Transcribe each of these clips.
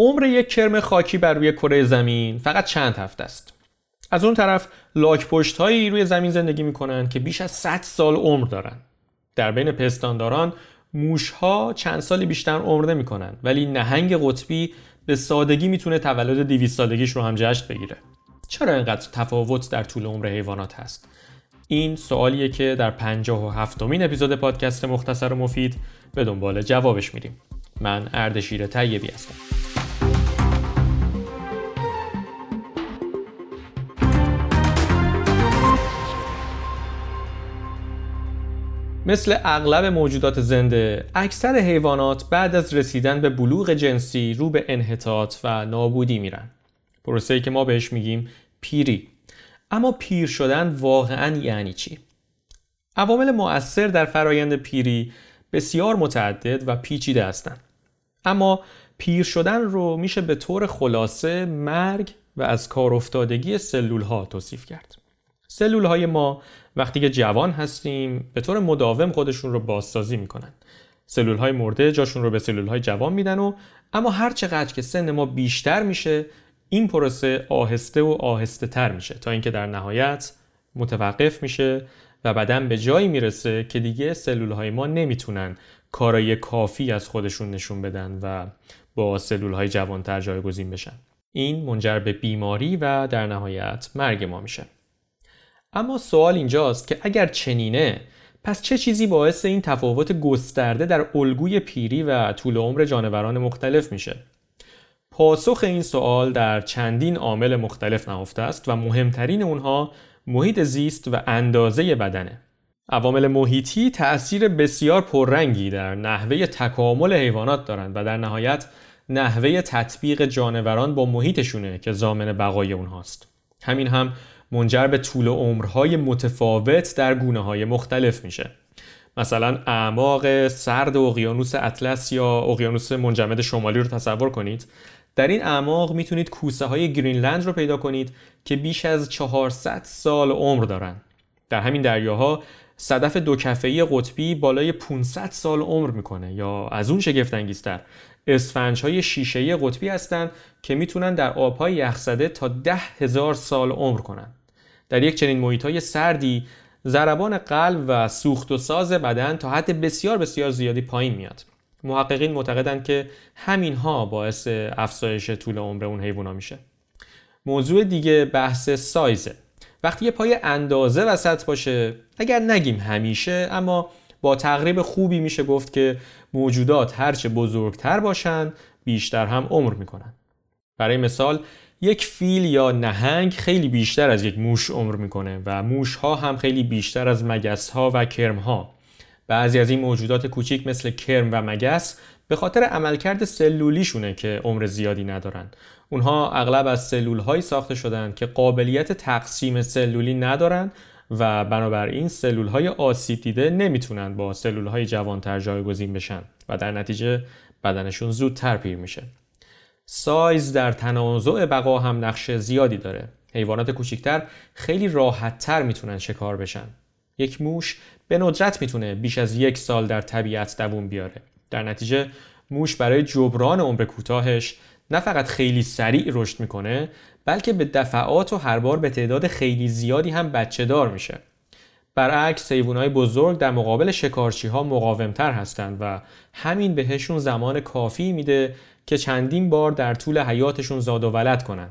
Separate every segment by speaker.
Speaker 1: عمر یک کرم خاکی بر روی کره زمین فقط چند هفته است. از اون طرف لاک پشت هایی روی زمین زندگی می‌کنن که بیش از 100 سال عمر دارن. در بین پستانداران موش ها چند سالی بیشتر عمر نمی‌کنن ولی نهنگ قطبی به سادگی می‌تونه تولد 200 سالگیش رو هم جشن بگیره. چرا اینقدر تفاوت در طول عمر حیوانات هست؟ این سوالیه که در 57 مین اپیزود پادکست مختصر و مفید به دنبال جوابش میریم. من اردشیر طیبی هستم. مثل اغلب موجودات زنده اکثر حیوانات بعد از رسیدن به بلوغ جنسی رو به انحطاط و نابودی میرن. پروسه‌ای که ما بهش میگیم پیری. اما پیر شدن واقعا یعنی چی؟ عوامل مؤثر در فرایند پیری بسیار متعدد و پیچیده هستند. اما پیر شدن رو میشه به طور خلاصه مرگ و از کار افتادگی سلول ها توصیف کرد. سلول های ما وقتی که جوان هستیم به طور مداوم خودشون رو بازسازی می‌کنن. سلول های مرده جاشون رو به سلول های جوان میدن و اما هر چقدر که سن ما بیشتر میشه این پروسه آهسته و آهسته تر میشه تا اینکه در نهایت متوقف میشه و بدن به جایی می‌رسه که دیگه سلول های ما نمی‌تونن کارای کافی از خودشون نشون بدن و با سلول های جوانتر جایگزین بشن. این منجر به بیماری و در نهایت مرگ ما میشه. اما سوال اینجاست که اگر چنینه پس چه چیزی باعث این تفاوت گسترده در الگوی پیری و طول عمر جانوران مختلف میشه؟ پاسخ این سوال در چندین عامل مختلف نهفته است و مهمترین اونها محیط زیست و اندازه بدنه. عوامل محیطی تأثیر بسیار پررنگی در نحوه تکامل حیوانات دارند و در نهایت نحوه تطبیق جانوران با محیطشونه که زامن بقای اونهاست. همین هم منجر به طول عمرهای متفاوت در گونه های مختلف میشه. مثلا اعماق سرد اقیانوس اطلس یا اقیانوس منجمد شمالی رو تصور کنید. در این اعماق می‌تونید کوسه های گرینلند رو پیدا کنید که بیش از 400 سال عمر دارن. در همین دریاها صدف دو کفه‌ای قطبی بالای 500 سال عمر می‌کنه یا از اون شگفت انگیزتر اسفنج های شیشه قطبی هستند که می‌تونن در آبهای یخزده تا ده هزار سال عمر کنن. در یک چنین محیط های سردی ضربان قلب و سوخت و ساز بدن تا حد بسیار بسیار زیادی پایین میاد. محققین معتقدند که همین ها باعث افزایش طول عمر اون حیوونا میشه. موضوع دیگه بحث سایزه. وقتی یه پای اندازه وسط باشه اگر نگیم همیشه اما با تقریب خوبی میشه گفت که موجودات هرچه بزرگتر باشن بیشتر هم عمر می‌کنن. برای مثال یک فیل یا نهنگ خیلی بیشتر از یک موش عمر می‌کنه و موش ها هم خیلی بیشتر از مگس ها و کرم ها بعضی از این موجودات کوچیک مثل کرم و مگس به خاطر عملکرد سلولیشونه که عمر زیادی ندارن. اونها اغلب از سلول هایی ساخته شدن که قابلیت تقسیم سلولی ندارن و بنابراین سلول های آسیب دیده نمی‌تونن با سلول های جوانتر جایگزین بشن و در نتیجه بدنشون زودتر پیر میشه. سایز در تنازع بقا هم نقش زیادی داره. حیوانات کوچکتر خیلی راحتتر می‌تونن شکار بشن. یک موش به ندرت می‌تونه بیش از یک سال در طبیعت دووم بیاره. در نتیجه موش برای جبران عمر کوتاهش نه فقط خیلی سریع رشد می‌کنه بلکه به دفعات و هر بار به تعداد خیلی زیادی هم بچه دار میشه. برعکس حیوانات بزرگ در مقابل شکارچی ها مقاومتر هستند و همین بهشون زمان کافی میده که چندین بار در طول حیاتشون زاد و ولد کنن.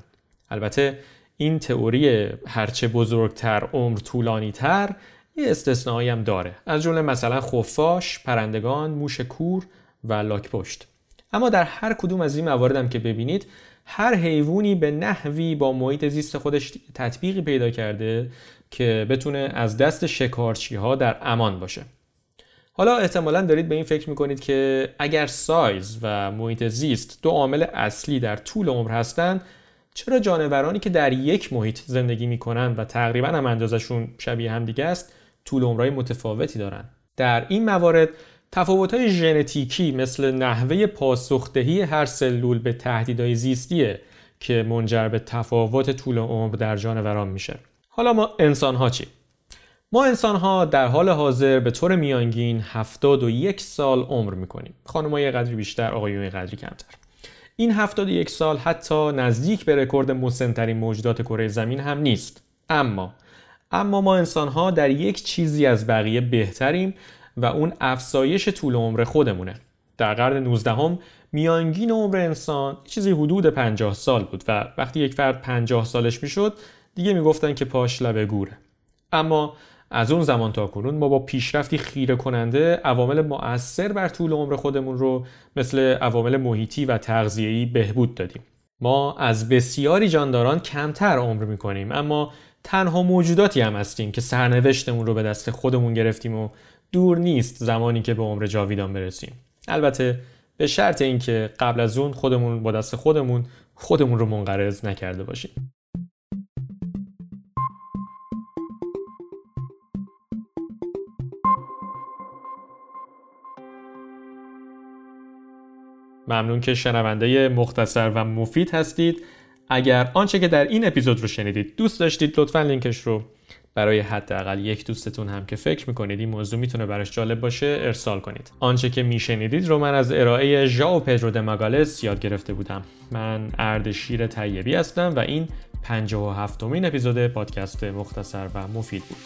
Speaker 1: البته این تئوری هرچه بزرگتر عمر طولانی تر یه استثنایی هم داره. از جمله مثلا خفاش، پرندگان، موش کور و لاکپشت اما در هر کدوم از این مواردم که ببینید هر حیوانی به نحوی با محیط زیست خودش تطبیقی پیدا کرده که بتونه از دست شکارچی ها در امان باشه. حالا احتمالا دارید به این فکر می‌کنید که اگر سایز و محیط زیست دو عامل اصلی در طول عمر هستند چرا جانورانی که در یک محیط زندگی می‌کنن و تقریبا هم اندازشون شبیه هم دیگه است طول عمرهای متفاوتی دارن در این موارد تفاوت‌های ژنتیکی مثل نحوه پاسخدهی هر سلول به تهدیدهای زیستیه که منجر به تفاوت طول عمر در جانوران میشه. حالا ما انسان ها چی ما انسان ها در حال حاضر به طور میانگین 71 سال عمر می‌کنیم. خانم یه قدری بیشتر آقایون قدری کمتر. این 71 سال حتی نزدیک به رکورد مسنترین موجودات کره زمین هم نیست. اما اما ما انسان ها در یک چیزی از بقیه بهتریم و اون افزایش طول عمر خودمونه. در قرن 19 هم میانگین عمر انسان چیزی حدود 50 سال بود و وقتی یک فرد 50 سالش می‌شد دیگه می‌گفتن که پاش لبه گوره. اما از اون زمان تا کنون ما با پیشرفتی خیره کننده عوامل مؤثر بر طول عمر خودمون رو مثل عوامل محیطی و تغذیه‌ای بهبود دادیم. ما از بسیاری جانداران کمتر عمر می‌کنیم اما تنها موجوداتی هم هستیم که سرنوشتمون رو به دست خودمون گرفتیم و دور نیست زمانی که به عمر جاویدان برسیم. البته به شرط اینکه قبل از اون خودمون با دست خودمون خودمون رو منقرض نکرده باشیم. ممنون که شنونده مختصر و مفید هستید. اگر آنچه که در این اپیزود رو شنیدید دوست داشتید لطفا لینکش رو برای حداقل یک دوستتون هم که فکر می‌کنید این موضوع می‌تونه براش جالب باشه ارسال کنید. آنچه که میشنیدید رو من از ارائه ژائو پدرو دماگالس یاد گرفته بودم. من اردشیر طیبی هستم و این 57 مین اپیزود پادکست مختصر و مفید بود.